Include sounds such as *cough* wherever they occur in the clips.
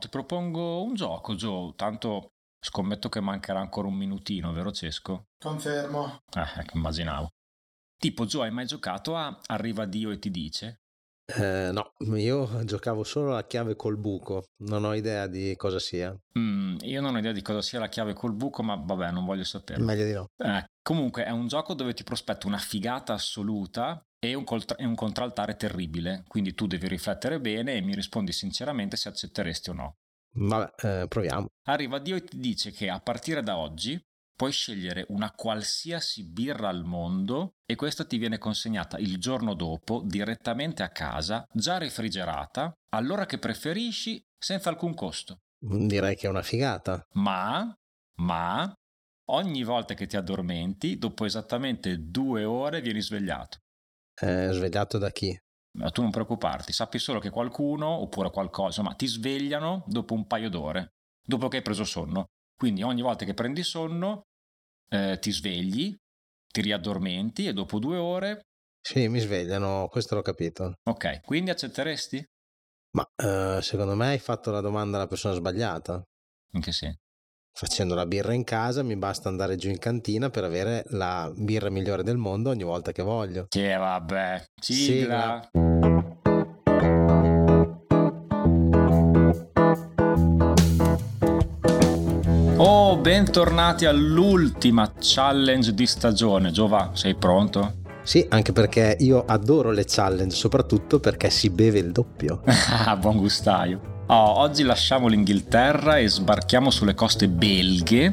ti propongo un gioco, Joe. Tanto scommetto che mancherà ancora un minutino, vero Cesco? Confermo. Eh, ecco, immaginavo. Tipo, Joe, hai mai giocato a Arriva Dio e ti dice? Eh, no, io giocavo solo la chiave col buco, non ho idea di cosa sia. Mm, io non ho idea di cosa sia la chiave col buco, ma vabbè, non voglio sapere. Meglio di no. Eh, comunque è un gioco dove ti prospetta una figata assoluta e un, col- e un contraltare terribile, quindi tu devi riflettere bene e mi rispondi sinceramente se accetteresti o no. Vabbè, eh, proviamo. Arriva Dio e ti dice che a partire da oggi puoi scegliere una qualsiasi birra al mondo e questa ti viene consegnata il giorno dopo direttamente a casa, già refrigerata, all'ora che preferisci, senza alcun costo. Direi che è una figata. Ma, ma, ogni volta che ti addormenti, dopo esattamente due ore vieni svegliato. Eh, svegliato da chi? Ma tu non preoccuparti, sappi solo che qualcuno, oppure qualcosa, insomma, ti svegliano dopo un paio d'ore, dopo che hai preso sonno. Quindi ogni volta che prendi sonno, eh, ti svegli, ti riaddormenti e dopo due ore... Sì, mi svegliano, questo l'ho capito. Ok, quindi accetteresti? Ma eh, secondo me hai fatto la domanda alla persona sbagliata. In che senso? Facendo la birra in casa mi basta andare giù in cantina per avere la birra migliore del mondo ogni volta che voglio. Che vabbè, sigla. sigla. Oh, bentornati all'ultima challenge di stagione. Giova, sei pronto? Sì, anche perché io adoro le challenge, soprattutto perché si beve il doppio. *laughs* Ah, buon gustaio. Oh, oggi lasciamo l'Inghilterra e sbarchiamo sulle coste belghe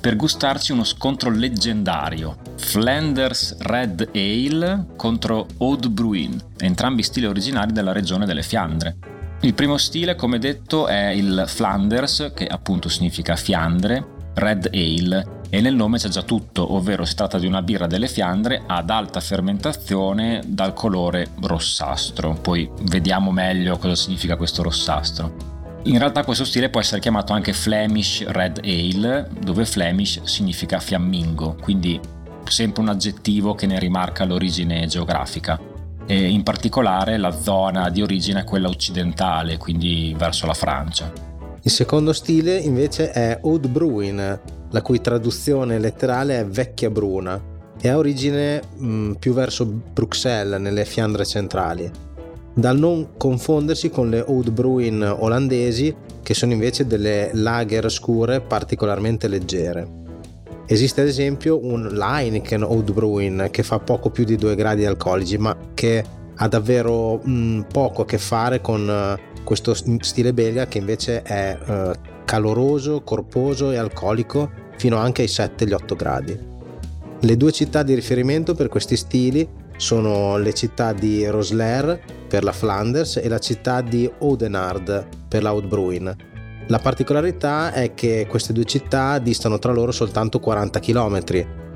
per gustarci uno scontro leggendario. Flanders Red Ale contro Oud Bruin, entrambi stili originari della regione delle Fiandre. Il primo stile, come detto, è il Flanders, che appunto significa Fiandre, Red Ale, e nel nome c'è già tutto, ovvero si tratta di una birra delle Fiandre ad alta fermentazione dal colore rossastro. Poi vediamo meglio cosa significa questo rossastro. In realtà questo stile può essere chiamato anche Flemish Red Ale, dove Flemish significa fiammingo, quindi sempre un aggettivo che ne rimarca l'origine geografica e in particolare la zona di origine è quella occidentale, quindi verso la Francia. Il secondo stile invece è Oud Bruin, la cui traduzione letterale è vecchia bruna e ha origine mh, più verso Bruxelles, nelle Fiandre centrali, dal non confondersi con le Oud Bruin olandesi, che sono invece delle lager scure particolarmente leggere. Esiste ad esempio un Heineken Oud Bruin che fa poco più di 2 gradi alcolici, ma che ha davvero mh, poco a che fare con uh, questo stile belga che invece è uh, caloroso, corposo e alcolico fino anche ai 7-8 gradi. Le due città di riferimento per questi stili sono le città di Rosler per la Flanders e la città di Oudenaarde per la Oudbruin. La particolarità è che queste due città distano tra loro soltanto 40 km.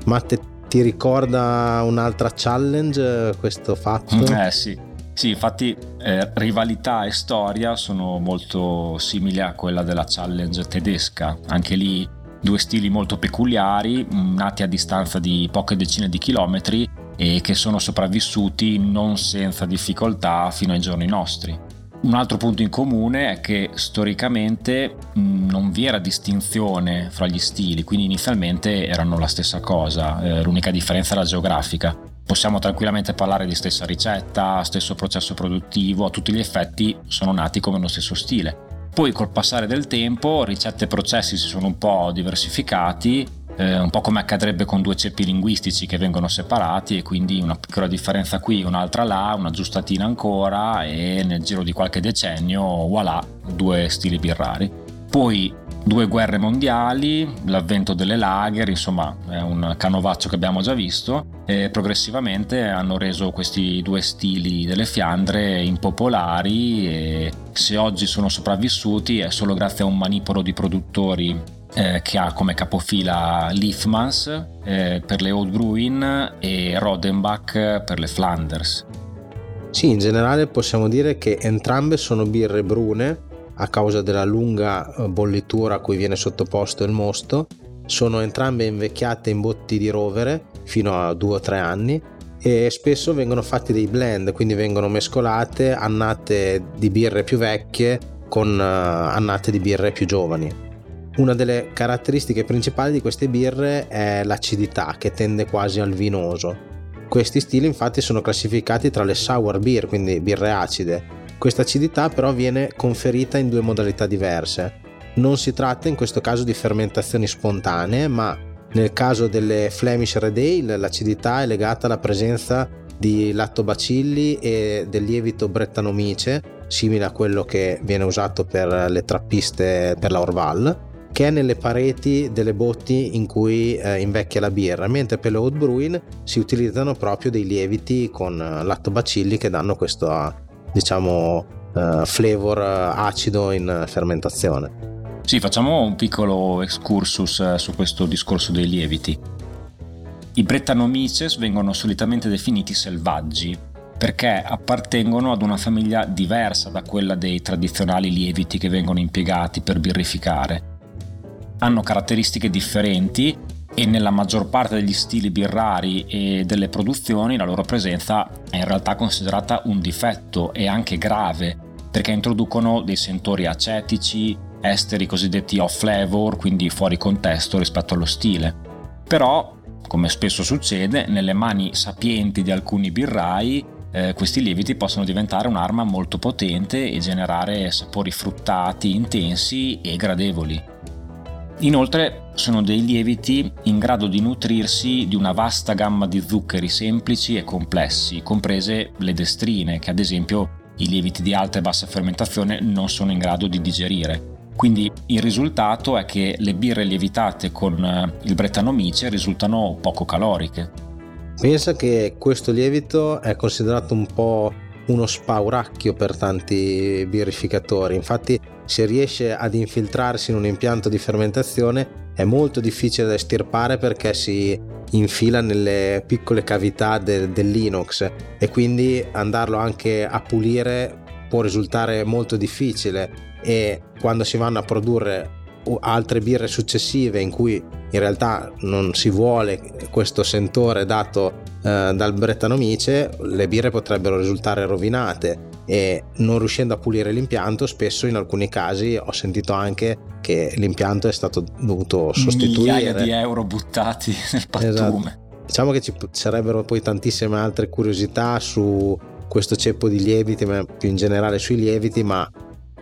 Matte, ti ricorda un'altra challenge questo fatto? Eh sì, sì infatti eh, rivalità e storia sono molto simili a quella della challenge tedesca. Anche lì due stili molto peculiari, nati a distanza di poche decine di chilometri e che sono sopravvissuti non senza difficoltà fino ai giorni nostri. Un altro punto in comune è che storicamente non vi era distinzione fra gli stili, quindi inizialmente erano la stessa cosa, eh, l'unica differenza era geografica. Possiamo tranquillamente parlare di stessa ricetta, stesso processo produttivo, a tutti gli effetti sono nati come lo stesso stile. Poi col passare del tempo ricette e processi si sono un po' diversificati eh, un po' come accadrebbe con due ceppi linguistici che vengono separati e quindi una piccola differenza qui, un'altra là, una giustatina ancora e nel giro di qualche decennio, voilà, due stili birrari. Poi due guerre mondiali, l'avvento delle lager, insomma è un canovaccio che abbiamo già visto e progressivamente hanno reso questi due stili delle Fiandre impopolari e se oggi sono sopravvissuti è solo grazie a un manipolo di produttori eh, che ha come capofila Liefmans eh, per le Old Bruin e Rodenbach per le Flanders. Sì, in generale possiamo dire che entrambe sono birre brune a causa della lunga eh, bollitura a cui viene sottoposto il mosto. Sono entrambe invecchiate in botti di rovere fino a 2 o 3 anni e spesso vengono fatti dei blend, quindi vengono mescolate annate di birre più vecchie con uh, annate di birre più giovani. Una delle caratteristiche principali di queste birre è l'acidità che tende quasi al vinoso. Questi stili infatti sono classificati tra le sour beer, quindi birre acide. Questa acidità però viene conferita in due modalità diverse. Non si tratta in questo caso di fermentazioni spontanee, ma nel caso delle Flemish Red Ale l'acidità è legata alla presenza di lattobacilli e del lievito brettanomice, simile a quello che viene usato per le trappiste per la Orval, che è nelle pareti delle botti in cui eh, invecchia la birra, mentre per l'oat brewing si utilizzano proprio dei lieviti con lattobacilli che danno questo diciamo uh, flavor acido in fermentazione. Sì, facciamo un piccolo excursus eh, su questo discorso dei lieviti. I Brettanomyces vengono solitamente definiti selvaggi perché appartengono ad una famiglia diversa da quella dei tradizionali lieviti che vengono impiegati per birrificare. Hanno caratteristiche differenti e nella maggior parte degli stili birrari e delle produzioni la loro presenza è in realtà considerata un difetto e anche grave perché introducono dei sentori acetici, esteri cosiddetti off flavor, quindi fuori contesto rispetto allo stile. Però, come spesso succede, nelle mani sapienti di alcuni birrai eh, questi lieviti possono diventare un'arma molto potente e generare sapori fruttati, intensi e gradevoli. Inoltre sono dei lieviti in grado di nutrirsi di una vasta gamma di zuccheri semplici e complessi, comprese le destrine, che ad esempio i lieviti di alta e bassa fermentazione non sono in grado di digerire. Quindi il risultato è che le birre lievitate con eh, il Brettanomice risultano poco caloriche. Pensa che questo lievito è considerato un po' uno spauracchio per tanti birrificatori, infatti se riesce ad infiltrarsi in un impianto di fermentazione è molto difficile da estirpare perché si infila nelle piccole cavità de- dell'inox e quindi andarlo anche a pulire può risultare molto difficile e quando si vanno a produrre altre birre successive in cui in realtà non si vuole questo sentore dato eh, dal Brettanomice, le birre potrebbero risultare rovinate e non riuscendo a pulire l'impianto spesso in alcuni casi ho sentito anche che l'impianto è stato dovuto sostituire migliaia di euro buttati nel pattume esatto. diciamo che ci sarebbero poi tantissime altre curiosità su questo ceppo di lieviti ma più in generale sui lieviti ma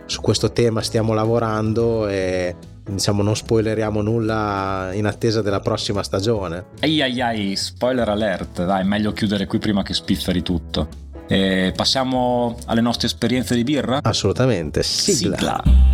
su questo tema stiamo lavorando e diciamo non spoileriamo nulla in attesa della prossima stagione ai ai ai spoiler alert dai meglio chiudere qui prima che spifferi tutto e passiamo alle nostre esperienze di birra? Assolutamente, sigla. sigla.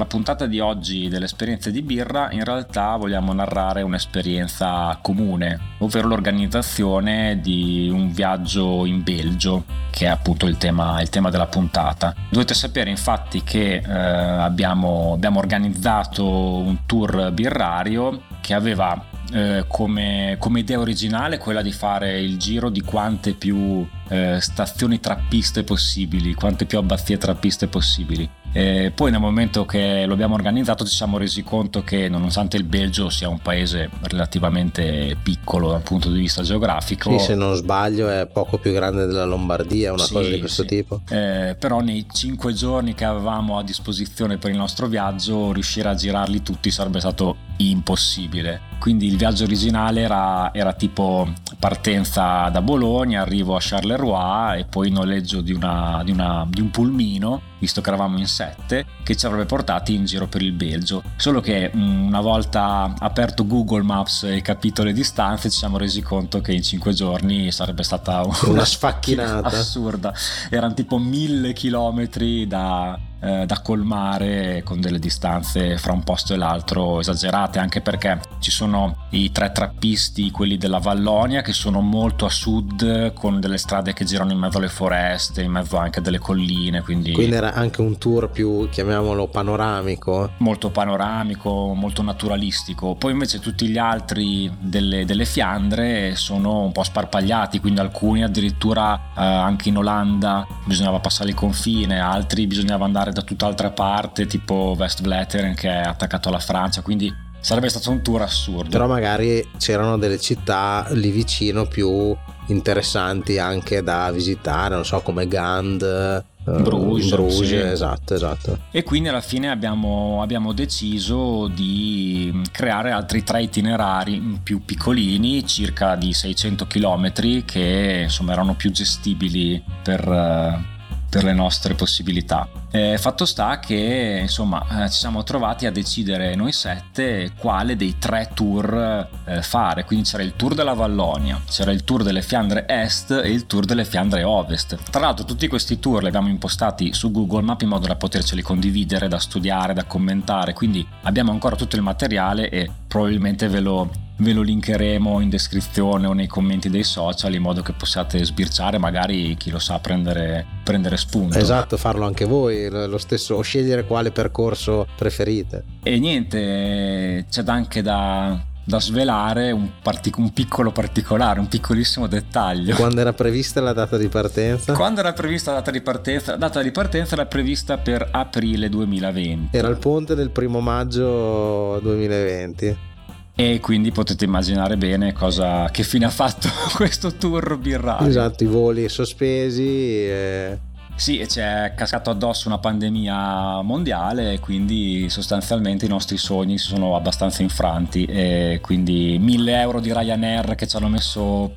La puntata di oggi delle esperienze di birra in realtà vogliamo narrare un'esperienza comune, ovvero l'organizzazione di un viaggio in Belgio, che è appunto il tema, il tema della puntata. Dovete sapere infatti che eh, abbiamo, abbiamo organizzato un tour birrario che aveva eh, come, come, idea originale quella di fare il giro di quante più eh, stazioni trappiste possibili, quante più abbazie trappiste possibili. E poi nel momento che lo abbiamo organizzato ci siamo resi conto che nonostante il Belgio sia un paese relativamente piccolo dal punto di vista geografico sì se non sbaglio è poco più grande della Lombardia una sì, cosa di questo sì. tipo eh, però nei cinque giorni che avevamo a disposizione per il nostro viaggio riuscire a girarli tutti sarebbe stato impossibile quindi il viaggio originale era, era tipo partenza da Bologna arrivo a Charleroi e poi noleggio di, una, di, una, di un pulmino visto che eravamo in sette, che ci avrebbe portati in giro per il Belgio. Solo che mm, una volta aperto Google Maps e capito le distanze, ci siamo resi conto che in cinque giorni sarebbe stata una, *laughs* una sfacchinata assurda. Erano tipo mille chilometri da, eh, da colmare con delle distanze fra un posto e l'altro esagerate, anche perché ci sono i tre trappisti, quelli della Vallonia, che sono molto a sud, con delle strade che girano in mezzo alle foreste, in mezzo anche a delle colline. Quindi, quindi era anche un tour più, chiamiamolo, panoramico. Molto panoramico, molto naturalistico. Poi invece tutti gli altri delle, delle Fiandre sono un po' sparpagliati, quindi alcuni addirittura eh, anche in Olanda bisognava passare il confine, altri bisognava andare da tutt'altra parte, tipo Westvleteren che è attaccato alla Francia, quindi sarebbe stato un tour assurdo. Però magari c'erano delle città lì vicino più interessanti anche da visitare, non so come Gand, eh, Bruges, Bruges sì. esatto, esatto. E quindi alla fine abbiamo, abbiamo deciso di creare altri tre itinerari più piccolini, circa di 600 km, che insomma erano più gestibili per, eh, per le nostre possibilità. Eh, fatto sta che insomma eh, ci siamo trovati a decidere noi sette quale dei tre tour eh, fare. Quindi c'era il tour della Vallonia, c'era il tour delle Fiandre Est e il tour delle Fiandre Ovest. Tra l'altro tutti questi tour li abbiamo impostati su Google Map in modo da poterceli condividere, da studiare, da commentare. Quindi abbiamo ancora tutto il materiale e probabilmente ve lo ve lo linkeremo in descrizione o nei commenti dei social in modo che possiate sbirciare magari chi lo sa prendere, prendere spunto. Esatto farlo anche voi lo stesso o scegliere quale percorso preferite. E niente c'è anche da, da svelare un, partic- un, piccolo particolare, un piccolissimo dettaglio. Quando era prevista la data di partenza? Quando era prevista la data di partenza? La data di partenza era prevista per aprile 2020. Era il ponte del primo maggio 2020 e quindi potete immaginare bene cosa, che fine ha fatto *laughs* questo tour birrario. Esatto, i voli sospesi. E... Sì, e ci è cascato addosso una pandemia mondiale quindi sostanzialmente i nostri sogni si sono abbastanza infranti e quindi 1000 euro di Ryanair che ci hanno messo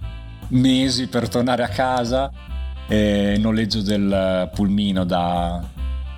mesi per tornare a casa e noleggio del pulmino da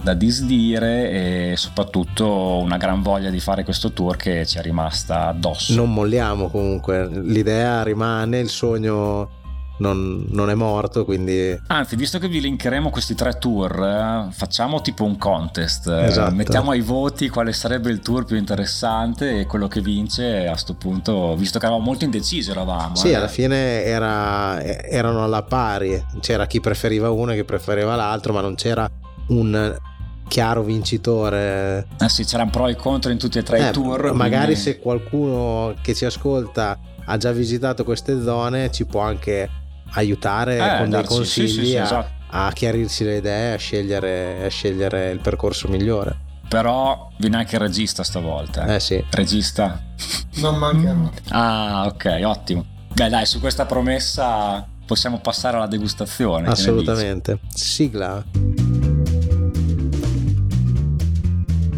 da disdire e soprattutto una gran voglia di fare questo tour che ci è rimasta addosso. Non molliamo comunque, l'idea rimane, il sogno non, non, è morto, quindi... Anzi, visto che vi linkeremo questi tre tour, eh, facciamo tipo un contest. Eh, esatto. mettiamo ai voti quale sarebbe il tour più interessante e quello che vince a questo punto, visto che eravamo molto indecisi, eravamo. Sì, eh. alla fine era, erano alla pari. C'era chi preferiva uno e chi preferiva l'altro, ma non c'era un chiaro vincitore. Eh sì, c'erano pro e contro in tutti e tre eh, i tour. Magari quindi... se qualcuno che ci ascolta ha già visitato queste zone ci può anche aiutare eh, con darci, dei consigli sì, sì, sì, a, esatto. a, chiarirsi le idee, a scegliere, a scegliere il percorso migliore. Però viene anche il regista stavolta. Eh sì. Regista. Non mancherò. ah, ok, ottimo. Beh, dai, su questa promessa possiamo passare alla degustazione. Assolutamente. Sigla.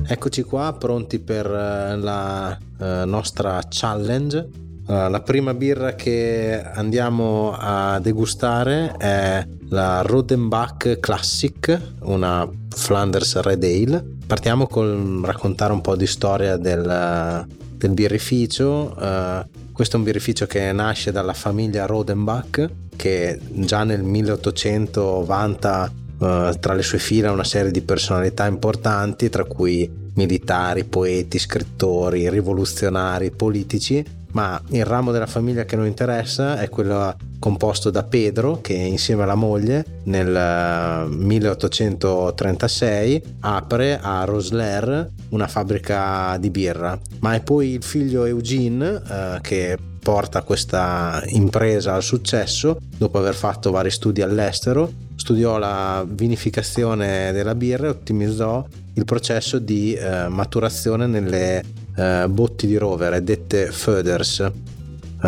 Eccoci qua pronti per eh, la uh, nostra challenge. Uh, la prima birra che andiamo a degustare è la Rodenbach Classic, una Flanders Red Ale. Partiamo col raccontare un po' di storia del, del birrificio. Uh, questo è un birrificio che nasce dalla famiglia Rodenbach che già nel 1890 Uh, tra le sue fila una serie di personalità importanti, tra cui militari, poeti, scrittori, rivoluzionari, politici, ma il ramo della famiglia che noi interessa è quello composto da Pedro che insieme alla moglie nel 1836 apre a Rosler una fabbrica di birra, ma è poi il figlio Eugene eh, che porta questa impresa al successo dopo aver fatto vari studi all'estero, studiò la vinificazione della birra e ottimizzò il processo di eh, maturazione nelle eh, botti di rovere dette Föders. Eh,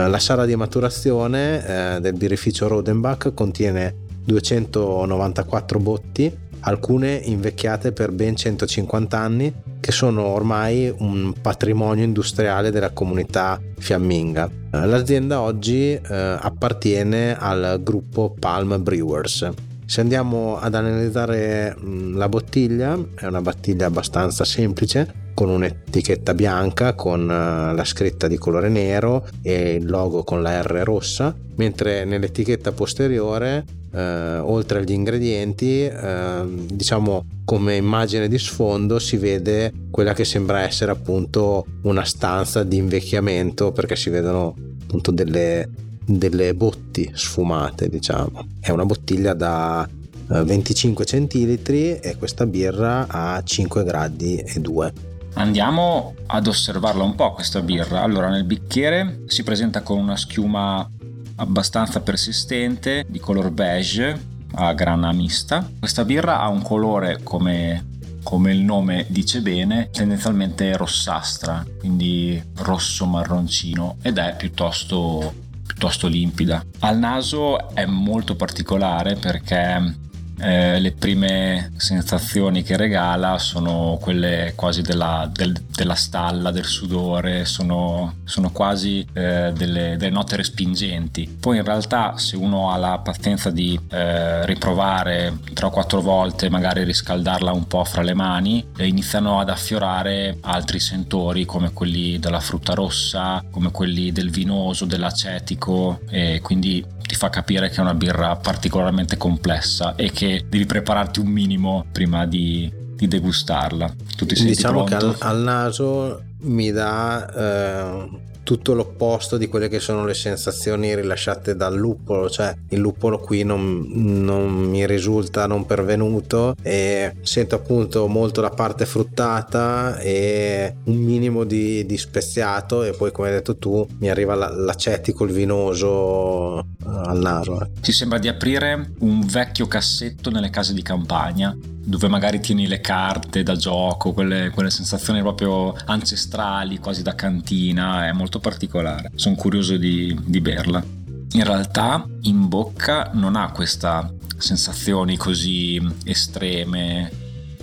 la sala di maturazione eh, del birrificio Rodenbach contiene 294 botti alcune invecchiate per ben 150 anni, che sono ormai un patrimonio industriale della comunità fiamminga. L'azienda oggi eh, appartiene al gruppo Palm Brewers. Se andiamo ad analizzare mh, la bottiglia, è una bottiglia abbastanza semplice, con un'etichetta bianca con uh, la scritta di colore nero e il logo con la R rossa, mentre nell'etichetta posteriore eh, oltre agli ingredienti, eh, diciamo come immagine di sfondo si vede quella che sembra essere appunto una stanza di invecchiamento perché si vedono appunto delle, delle botti sfumate, diciamo. È una bottiglia da 25 eh, centilitri e questa birra ha 5 gradi e 2. Andiamo ad osservarla un po' questa birra. Allora, nel bicchiere si presenta con una schiuma abbastanza persistente di color beige a grana mista. Questa birra ha un colore come, come il nome dice bene, tendenzialmente rossastra, quindi rosso marroncino ed è piuttosto piuttosto limpida. Al naso è molto particolare perché eh, le prime sensazioni che regala sono quelle quasi della, del, della stalla, del sudore, sono, sono quasi eh, delle, delle, note respingenti. Poi in realtà se uno ha la pazienza di eh, riprovare 3 o 4 volte, magari riscaldarla un po' fra le mani, iniziano ad affiorare altri sentori come quelli della frutta rossa, come quelli del vinoso, dell'acetico e quindi ti fa capire che è una birra particolarmente complessa e che devi prepararti un minimo prima di, di degustarla. Tu ti senti diciamo pronto? che al, al naso mi dà eh, tutto l'opposto di quelle che sono le sensazioni rilasciate dal luppolo, cioè il luppolo qui non, non mi risulta non pervenuto e sento appunto molto la parte fruttata e un minimo di, di speziato e poi come hai detto tu mi arriva l'acetico, il vinoso eh, al naso. Eh. Ti sembra di aprire un vecchio cassetto nelle case di campagna dove magari tieni le carte da gioco, quelle, quelle, sensazioni proprio ancestrali, quasi da cantina, è molto particolare. Sono curioso di, di berla. In realtà in bocca non ha queste sensazioni così estreme,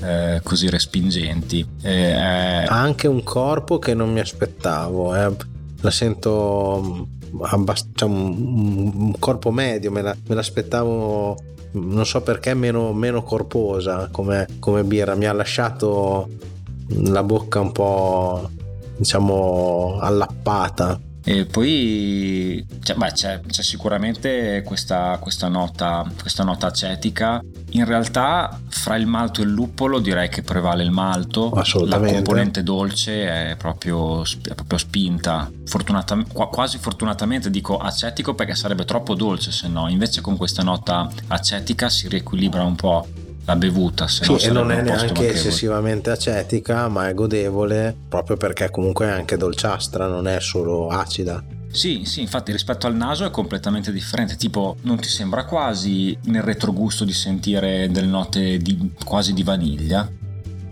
eh, così respingenti. Eh, ha anche un corpo che non mi aspettavo, eh. la sento mm, abbast- cioè un, un, corpo medio, me, la, me l'aspettavo non so perché meno, meno corposa come, come birra. Mi ha lasciato la bocca un po' diciamo allappata e poi cioè, beh, c'è, c'è, sicuramente questa, questa, nota, questa nota acetica. In realtà, fra il malto e il luppolo, direi che prevale il malto. La componente dolce è proprio, è proprio spinta. Fortunatamente, quasi fortunatamente dico acetico perché sarebbe troppo dolce se no. Invece, con questa nota acetica si riequilibra un po' la bevuta. Se sì, no e non è neanche eccessivamente acetica, ma è godevole proprio perché comunque è anche dolciastra, non è solo acida. Sì, sì, infatti rispetto al naso è completamente differente, tipo non ti sembra quasi nel retrogusto di sentire delle note di, quasi di vaniglia?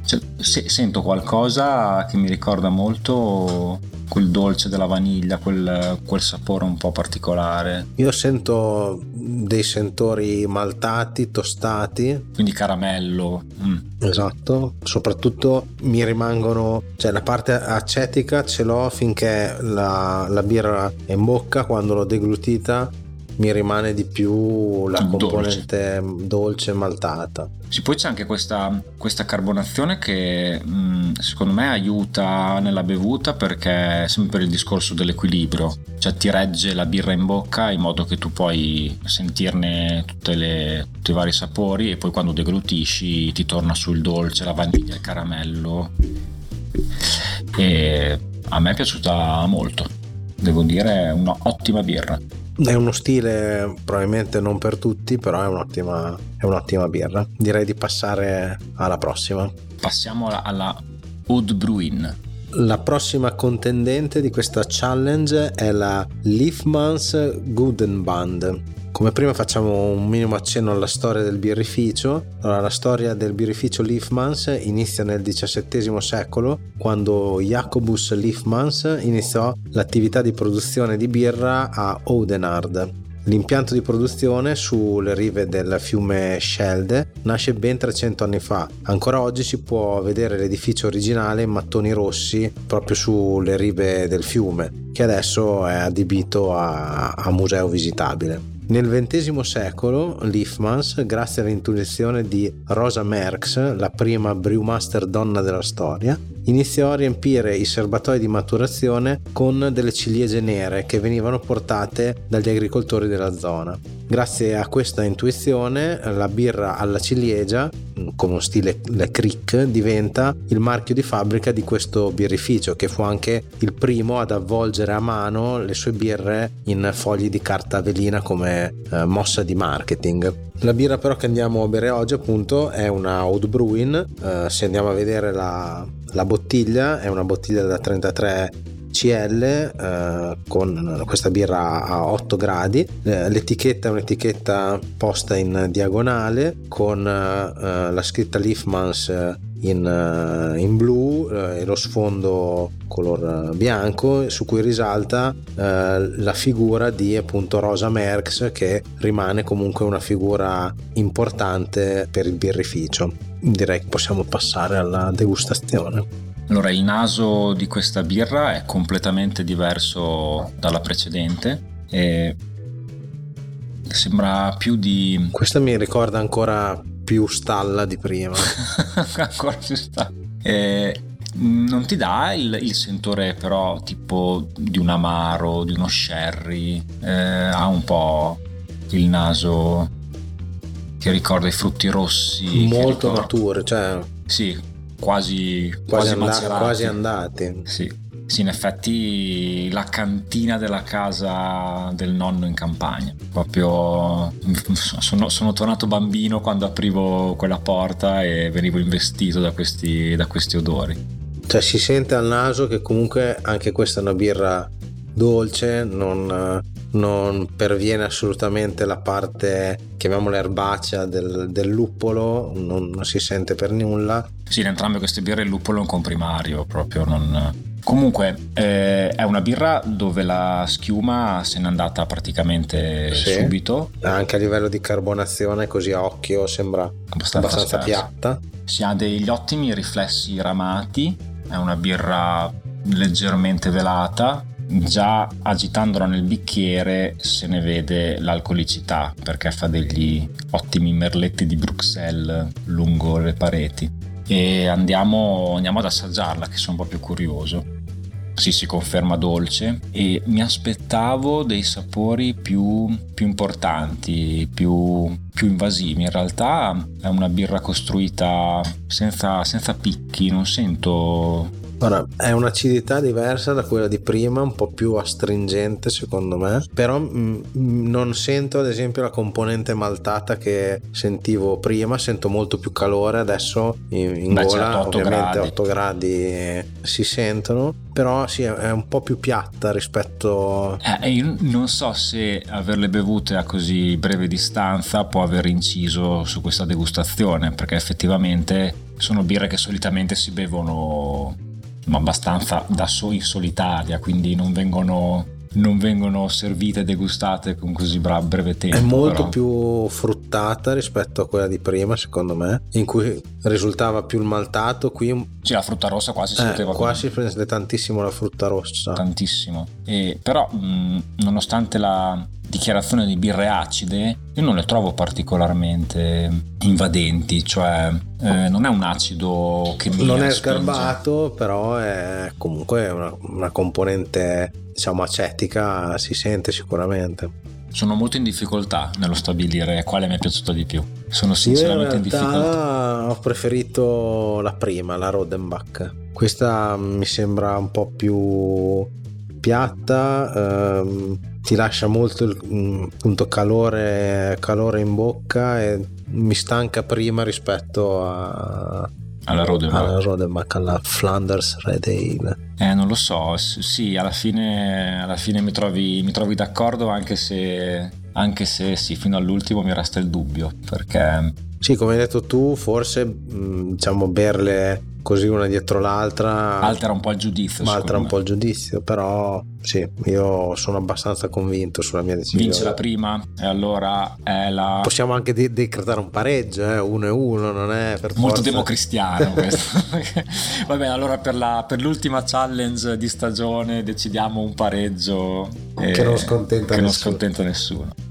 Cioè, se, sento qualcosa che mi ricorda molto quel dolce della vaniglia, quel, quel, sapore un po' particolare. Io sento dei sentori maltati, tostati. Quindi caramello. Mm. Esatto, soprattutto mi rimangono, cioè la parte acetica ce l'ho finché la, la birra è in bocca, quando l'ho deglutita mi rimane di più la componente dolce, dolce maltata. Sì, poi c'è anche questa, questa carbonazione che mh, mm, secondo me aiuta nella bevuta perché è sempre il discorso dell'equilibrio, cioè ti regge la birra in bocca in modo che tu puoi sentirne le, tutti i vari sapori e poi quando deglutisci ti torna sul dolce, la vaniglia, il caramello. E a me è piaciuta molto, devo dire è un'ottima birra. È uno stile probabilmente non per tutti, però è un'ottima, è un'ottima birra. Direi di passare alla prossima. Passiamo alla Oud Bruin. La prossima contendente di questa challenge è la Leafmans Gudenband come prima facciamo un minimo accenno alla storia del birrificio. Allora, la storia del birrificio Liefmans inizia nel XVII secolo, quando Jacobus Liefmans iniziò l'attività di produzione di birra a Oudenarde. L'impianto di produzione sulle rive del fiume Schelde nasce ben 300 anni fa. Ancora oggi si può vedere l'edificio originale in mattoni rossi proprio sulle rive del fiume, che adesso è adibito a, a museo visitabile. Nel XX secolo Liefmans, grazie all'intuizione di Rosa Merckx, la prima brewmaster donna della storia, iniziò a riempire i serbatoi di maturazione con delle ciliegie nere che venivano portate dagli agricoltori della zona. Grazie a questa intuizione, la birra alla ciliegia, come stile Le Cric, diventa il marchio di fabbrica di questo birrificio, che fu anche il primo ad avvolgere a mano le sue birre in fogli di carta velina come eh, mossa di marketing. La birra però che andiamo a bere oggi appunto è una Oud Bruin, eh, se andiamo a vedere la, la bottiglia è una bottiglia da 33 CL eh, con questa birra a 8 gradi. Eh, l'etichetta è un'etichetta posta in diagonale con eh, la scritta Leafmans in, uh, in blu uh, e lo sfondo color bianco su cui risalta la figura di appunto Rosa Merckx che rimane comunque una figura importante per il birrificio. Direi che possiamo passare alla degustazione. Allora, il naso di questa birra è completamente diverso dalla precedente e sembra più di... Questa mi ricorda ancora più stalla di prima. *laughs* ancora più stalla. E non ti dà il, il, sentore però tipo di un amaro, di uno sherry, eh, ha un po' il naso che ricorda i frutti rossi. Molto maturo, cioè... Sì, quasi, quasi, quasi, and- quasi andati. Sì. Sì, in effetti la cantina della casa del nonno in campagna. Proprio sono, sono tornato bambino quando aprivo quella porta e venivo investito da questi, da questi odori. Cioè si sente al naso che comunque anche questa è una birra dolce, non, non perviene assolutamente la parte, chiamiamola erbacea, del, del luppolo, non, non, si sente per nulla. Sì, in entrambe queste birre il luppolo è un comprimario, proprio non... Comunque eh, è una birra dove la schiuma se n'è andata praticamente sì. subito. Anche a livello di carbonazione, così a occhio sembra abbastanza, abbastanza piatta. Si ha degli ottimi riflessi ramati, è una birra leggermente velata, già agitandola nel bicchiere se ne vede l'alcolicità perché fa degli ottimi merletti di Bruxelles lungo le pareti. E andiamo, andiamo ad assaggiarla che sono proprio curioso. Sì, si conferma dolce. E mi aspettavo dei sapori più, più importanti, più, più, invasivi. In realtà è una birra costruita senza, senza picchi, non sento Ora, è un'acidità diversa da quella di prima, un po' più astringente secondo me, però mh, mm, non sento ad esempio la componente maltata che sentivo prima, sento molto più calore adesso in, in Beh, gola, certo, ovviamente gradi. 8 gradi si sentono, però sì, è un po' più piatta rispetto... Eh, io non so se averle bevute a così breve distanza può aver inciso su questa degustazione, perché effettivamente sono birre che solitamente si bevono ma abbastanza da so in solitaria, quindi non vengono, non vengono servite e degustate con così breve tempo. È molto però. più fruttata rispetto a quella di prima, secondo me, in cui risultava più il maltato. Qui sì, la frutta rossa quasi si eh, poteva Qua si prende tantissimo la frutta rossa. Tantissimo. E, però, mh, nonostante la dichiarazione di birre acide, io non le trovo particolarmente invadenti, cioè eh, non è un acido che mi Non è sgarbato, però è comunque una, una componente diciamo acetica, si sente sicuramente sono molto in difficoltà nello stabilire quale mi è piaciuta di più. Sono sinceramente in, in, difficoltà. Ho preferito la prima, la Rodenbach. Questa mi sembra un po' più piatta, ehm, ti lascia molto il mm, appunto, calore, calore in bocca e mi stanca prima rispetto a, alla Rodenbach. alla Rodenbach, alla Flanders Red Ale. Eh, non lo so, sì, alla fine, alla fine mi, trovi, mi, trovi, d'accordo anche se, anche se sì, fino all'ultimo mi resta il dubbio, perché... Sì, come hai detto tu, forse mm, diciamo berle così una dietro l'altra. Altera un po' il giudizio altera un po' il giudizio però sì io sono abbastanza convinto sulla mia decisione. vince la prima e allora è la possiamo anche de- decretare un pareggio eh? uno e uno non è per molto forza... democristiano *laughs* questo. *laughs* Va bene allora per, la, per, l'ultima challenge di stagione decidiamo un pareggio che non scontenta che non scontenta nessuno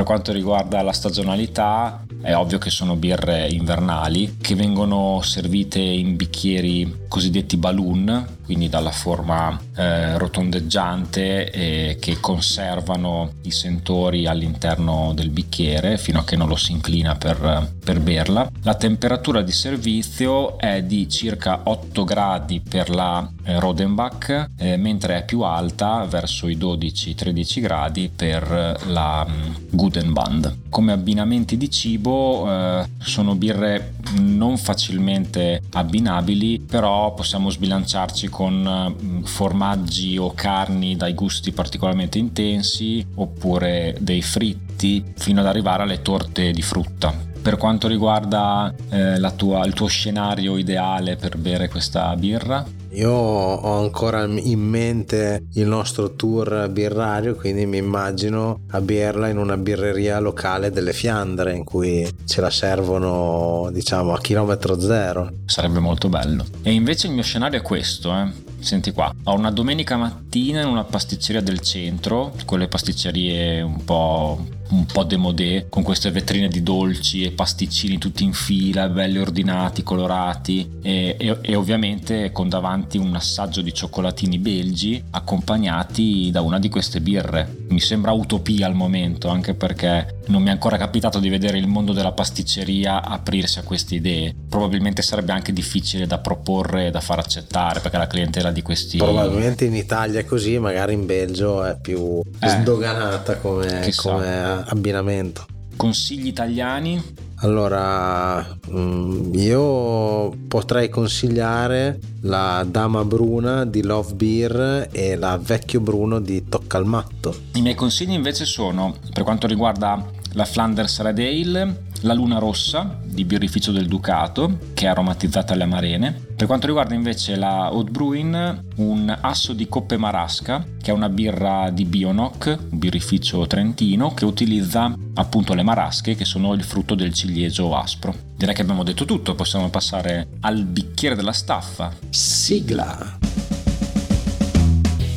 per quanto riguarda la stagionalità, è ovvio che sono birre invernali che vengono servite in bicchieri cosiddetti balloon, quindi dalla forma eh, rotondeggiante e che conservano i sentori all'interno del bicchiere fino a che non lo si inclina per, per berla. La temperatura di servizio è di circa 8 gradi per la eh, Rodenbach, eh, mentre è più alta verso i 12-13 gradi per la um, Gudenband. Come abbinamenti di cibo eh, sono birre non facilmente abbinabili, però possiamo sbilanciarci con con formaggi o carni dai gusti particolarmente intensi oppure dei fritti fino ad arrivare alle torte di frutta Per quanto riguarda eh, tua, il tuo scenario ideale per bere questa birra? Io ho ancora in mente il nostro tour birrario, quindi mi immagino a berla in una birreria locale delle Fiandre in cui ce la servono diciamo a chilometro zero. Sarebbe molto bello. E invece il mio scenario è questo, eh. Senti qua, ho una domenica mattina in una pasticceria del centro, quelle pasticcerie un po' un po' demodé con queste vetrine di dolci e pasticcini tutti in fila, belli ordinati, colorati e, e, e, ovviamente con davanti un assaggio di cioccolatini belgi accompagnati da una di queste birre. Mi sembra utopia al momento, anche perché non mi è ancora capitato di vedere il mondo della pasticceria aprirsi a queste idee. Probabilmente sarebbe anche difficile da proporre e da far accettare perché la clientela di questi... Probabilmente in Italia è così, magari in Belgio è più eh, sdoganata come, come abbinamento. Consigli italiani? Allora, mm, io potrei consigliare la Dama Bruna di Love Beer e la Vecchio Bruno di Tocca al Matto. I miei consigli invece sono, per quanto riguarda la Flanders Red Ale, la Luna Rossa di Birrificio del Ducato, che è aromatizzata alle amarene. Per quanto riguarda invece la Old Bruin, un asso di Coppe Marasca, che è una birra di Bionoc, un birrificio trentino, che utilizza appunto le marasche, che sono il frutto del ciliegio aspro. Direi che abbiamo detto tutto, possiamo passare al bicchiere della staffa. Sigla!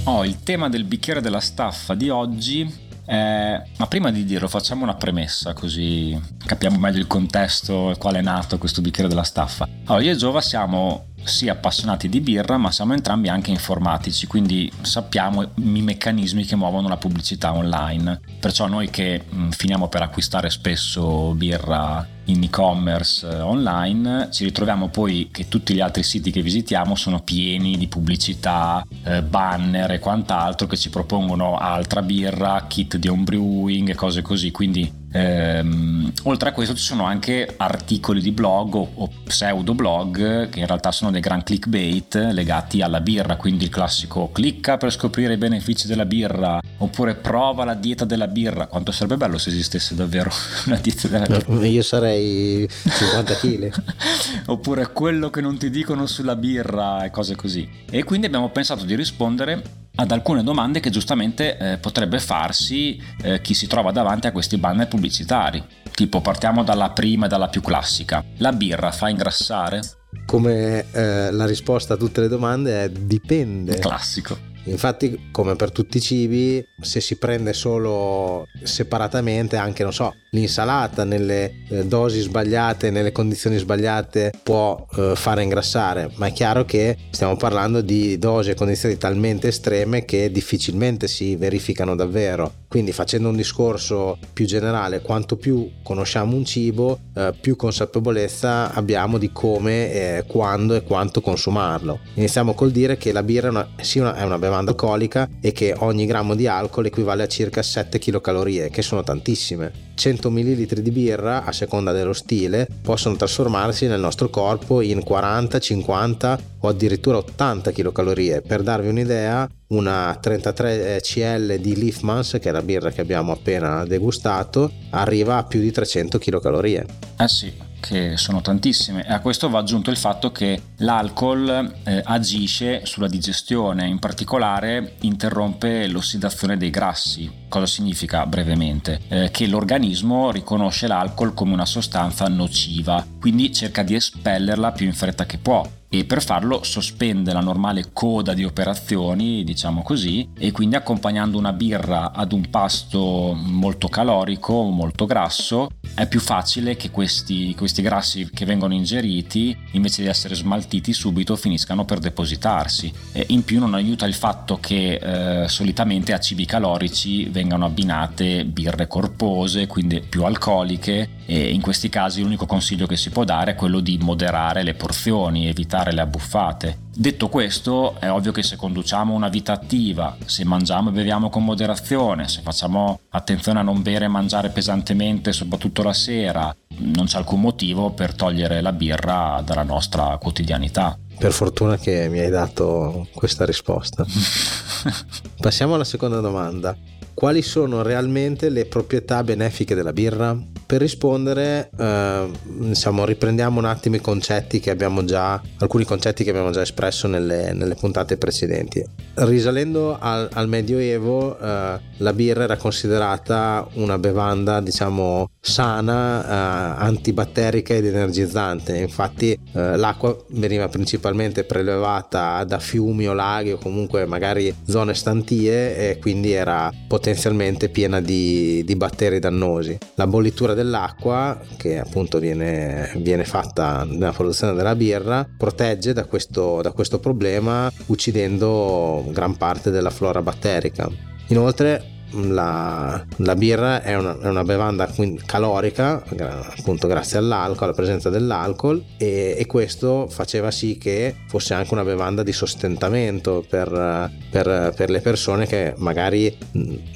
Oh, il tema del bicchiere della staffa di oggi eh, ma prima di dirlo facciamo una premessa così capiamo meglio il contesto e qual è nato questo bicchiere della staffa. Allora, io e Giova siamo sì appassionati di birra, ma siamo entrambi anche informatici, quindi sappiamo i meccanismi che muovono la pubblicità online. Perciò noi che mh, finiamo per acquistare spesso birra in e-commerce eh, online, ci ritroviamo poi che tutti gli altri siti che visitiamo sono pieni di pubblicità, eh, banner e quant'altro che ci propongono altra birra, kit di home brewing e cose così, quindi Ehm, oltre a questo ci sono anche articoli di blog o, o pseudo blog che in realtà sono dei gran clickbait legati alla birra, quindi il classico clicca per scoprire i benefici della birra oppure prova la dieta della birra. Quanto sarebbe bello se esistesse davvero *laughs* una dieta della birra? io sarei 50 kg. *laughs* oppure quello che non ti dicono sulla birra e cose così. E quindi abbiamo pensato di rispondere ad alcune domande che giustamente eh, potrebbe farsi eh, chi si trova davanti a questi banner pubblicitari. Tipo partiamo dalla prima e dalla più classica. La birra fa ingrassare? Come eh, la risposta a tutte le domande è dipende. Classico. Infatti, come per tutti i cibi, se si prende solo separatamente, anche non so, l'insalata nelle eh, dosi sbagliate, nelle condizioni sbagliate, può eh, fare ingrassare, ma è chiaro che stiamo parlando di dosi e condizioni talmente estreme che difficilmente si verificano davvero. Quindi facendo un discorso più generale, quanto più conosciamo un cibo, eh, più consapevolezza abbiamo di come, eh, quando e quanto consumarlo. Iniziamo col dire che la birra è una, sì, una, è una bevanda alcolica e che ogni grammo di alcol equivale a circa 7 kcal, che sono tantissime. 100 ml di birra, a seconda dello stile, possono trasformarsi nel nostro corpo in 40, 50 o addirittura 80 kcal. Per darvi un'idea, una 33 CL di Leafmans, che è la birra che abbiamo appena degustato, arriva a più di 300 kcal. Eh sì, che sono tantissime e a questo va aggiunto il fatto che l'alcol eh, agisce sulla digestione, in particolare interrompe l'ossidazione dei grassi. Cosa significa brevemente? Eh, che l'organismo riconosce l'alcol come una sostanza nociva, quindi cerca di espellerla più in fretta che può e per farlo sospende la normale coda di operazioni, diciamo così, e quindi accompagnando una birra ad un pasto molto calorico, molto grasso, è più facile che questi, questi grassi che vengono ingeriti, invece di essere smaltiti subito, finiscano per depositarsi. E in più non aiuta il fatto che eh, solitamente a cibi calorici vengano abbinate birre corpose, quindi più alcoliche, e in questi casi l'unico consiglio che si può dare è quello di moderare le porzioni, evitare evitare le abbuffate. Detto questo, è ovvio che se conduciamo una vita attiva, se mangiamo e beviamo con moderazione, se facciamo attenzione a non bere e mangiare pesantemente, soprattutto la sera, non c'è alcun motivo per togliere la birra dalla nostra quotidianità. Per fortuna che mi hai dato questa risposta. *laughs* Passiamo alla seconda domanda quali sono realmente le proprietà benefiche della birra? Per rispondere, eh, diciamo, riprendiamo un attimo i concetti che abbiamo già, alcuni concetti che abbiamo già espresso nelle, nelle puntate precedenti. Risalendo al, al Medioevo, eh, la birra era considerata una bevanda, diciamo, sana, eh, antibatterica ed energizzante. Infatti, eh, l'acqua veniva principalmente prelevata da fiumi o laghi o comunque magari zone stantie e quindi era potenzialmente piena di, di batteri dannosi. La bollitura dell'acqua, che appunto viene, viene fatta nella produzione della birra, protegge da questo, da questo problema uccidendo gran parte della flora batterica. Inoltre la, la birra è una, è una, bevanda calorica, appunto grazie all'alcol, alla presenza dell'alcol, e, e, questo faceva sì che fosse anche una bevanda di sostentamento per, per, per le persone che magari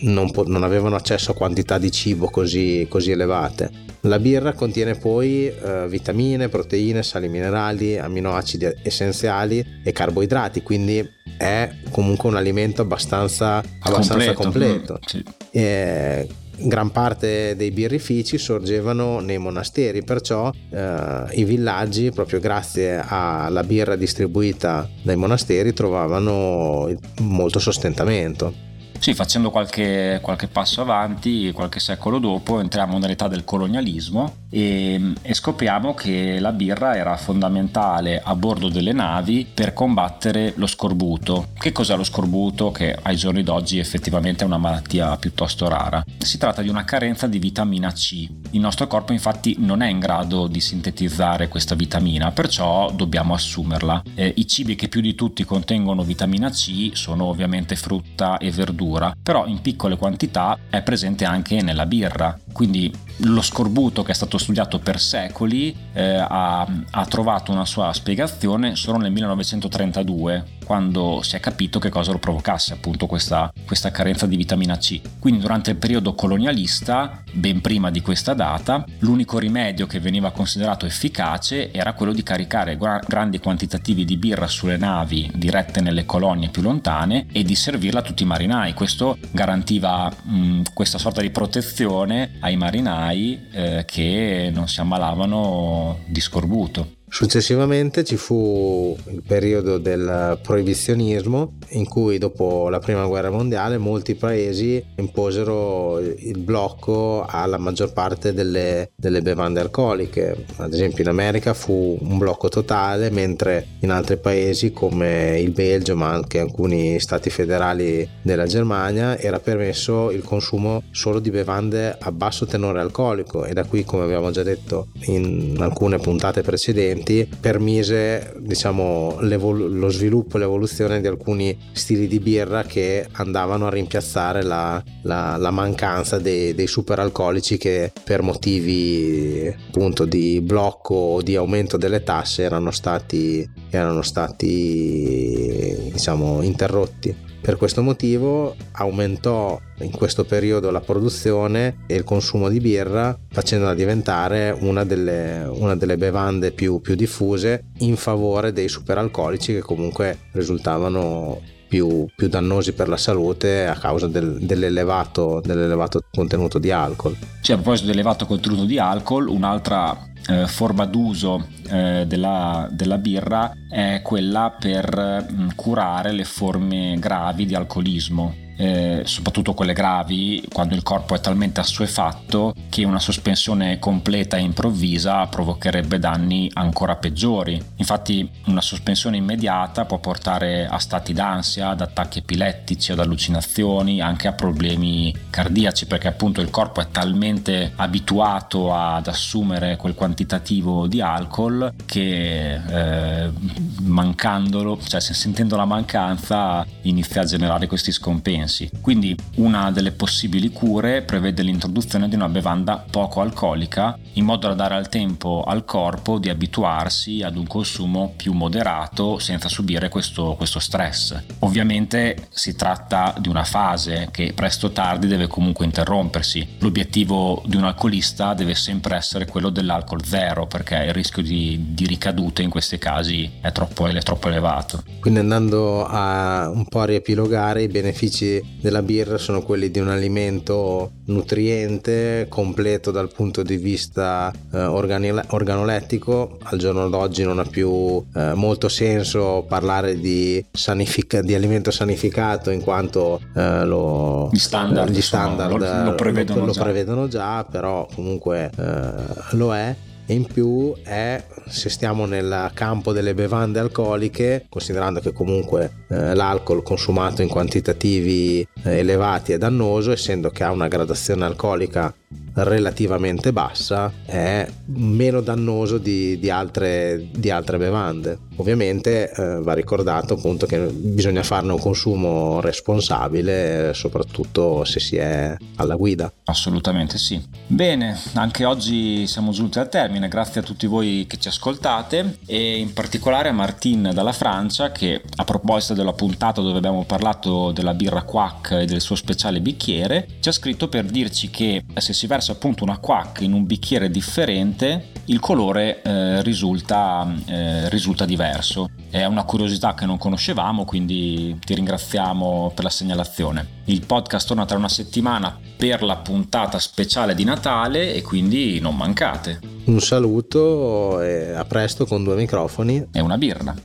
non, non, avevano accesso a quantità di cibo così, così elevate. La birra contiene poi eh, vitamine, proteine, sali minerali, aminoacidi essenziali e carboidrati, quindi è comunque un alimento abbastanza, abbastanza completo. completo. Mm, sì. e, gran parte dei birrifici sorgevano nei monasteri, perciò eh, i villaggi, proprio grazie alla birra distribuita dai monasteri, trovavano molto sostentamento. Sì, facendo qualche, qualche, passo avanti, qualche secolo dopo, entriamo nell'età del colonialismo e, e, scopriamo che la birra era fondamentale a bordo delle navi per combattere lo scorbuto. Che cos'è lo scorbuto? Che ai giorni d'oggi effettivamente è una malattia piuttosto rara. Si tratta di una carenza di vitamina C. Il nostro corpo infatti non è in grado di sintetizzare questa vitamina, perciò dobbiamo assumerla. Eh, I cibi che più di tutti contengono vitamina C sono ovviamente frutta e verdura verdura, però in piccole quantità è presente anche nella birra. Quindi lo scorbuto che è stato studiato per secoli eh, ha, ha, trovato una sua spiegazione solo nel 1932 quando si è capito che cosa lo provocasse appunto questa, questa carenza di vitamina C. Quindi durante il periodo colonialista, ben prima di questa data, l'unico rimedio che veniva considerato efficace era quello di caricare gra- grandi quantitativi di birra sulle navi dirette nelle colonie più lontane e di servirla a tutti i marinai. Questo garantiva mh, questa sorta di protezione ai marinai eh, che non si ammalavano di scorbuto. Successivamente ci fu il periodo del proibizionismo in cui dopo la prima guerra mondiale molti paesi imposero il blocco alla maggior parte delle, delle bevande alcoliche. Ad esempio in America fu un blocco totale mentre in altri paesi come il Belgio ma anche alcuni stati federali della Germania era permesso il consumo solo di bevande a basso tenore alcolico e da qui come abbiamo già detto in alcune puntate precedenti precedenti permise diciamo, lo sviluppo e l'evoluzione di alcuni stili di birra che andavano a rimpiazzare la, la, la mancanza dei, dei superalcolici che per motivi appunto di blocco o di aumento delle tasse erano stati, erano stati diciamo, interrotti. Per questo motivo aumentò in questo periodo la produzione e il consumo di birra facendola diventare una delle, una delle bevande più, più diffuse in favore dei superalcolici che comunque risultavano più, più, dannosi per la salute a causa del, dell'elevato, dell'elevato, contenuto di alcol. Sì, a proposito dell'elevato contenuto di alcol, un'altra eh, forma d'uso eh, della, della, birra è quella per mh, mm, curare le forme gravi di alcolismo eh, soprattutto quelle gravi, quando il corpo è talmente assuefatto che una sospensione completa e improvvisa provocherebbe danni ancora peggiori. Infatti una sospensione immediata può portare a stati d'ansia, ad attacchi epilettici, ad allucinazioni, anche a problemi cardiaci, perché appunto il corpo è talmente abituato ad assumere quel quantitativo di alcol che eh, mancandolo, cioè sentendo la mancanza inizia a generare questi scompensi sensi. Quindi una delle possibili cure prevede l'introduzione di una bevanda poco alcolica in modo da dare al tempo al corpo di abituarsi ad un consumo più moderato senza subire questo, questo stress. Ovviamente si tratta di una fase che presto o tardi deve comunque interrompersi. L'obiettivo di un alcolista deve sempre essere quello dell'alcol zero perché il rischio di, di ricadute in questi casi è troppo, è troppo elevato. Quindi andando a un po' a riepilogare i benefici della birra sono quelli di un alimento nutriente, completo dal punto di vista eh, organolettico. Al giorno d'oggi non ha più eh, molto senso parlare di, sanifica- di alimento sanificato in quanto eh, lo, gli standard, gli standard sono, lo, lo, prevedono lo, lo, prevedono già, però comunque eh, lo è e in più è se stiamo nel campo delle bevande alcoliche considerando che comunque eh, l'alcol consumato in quantitativi eh, elevati è dannoso essendo che ha una gradazione alcolica relativamente bassa è meno dannoso di, di, altre, di altre, bevande. Ovviamente eh, va ricordato appunto che bisogna farne un consumo responsabile, soprattutto se si è alla guida. Assolutamente sì. Bene, anche oggi siamo giunti al termine, grazie a tutti voi che ci ascoltate e in particolare a Martin dalla Francia che a proposito della puntata dove abbiamo parlato della birra Quack e del suo speciale bicchiere ci ha scritto per dirci che se si versa appunto una quack in un bicchiere differente, il colore eh, risulta, eh, risulta diverso. È una curiosità che non conoscevamo, quindi ti ringraziamo per la segnalazione. Il podcast torna tra una settimana per la puntata speciale di Natale e quindi non mancate. Un saluto e a presto con due microfoni e una birra.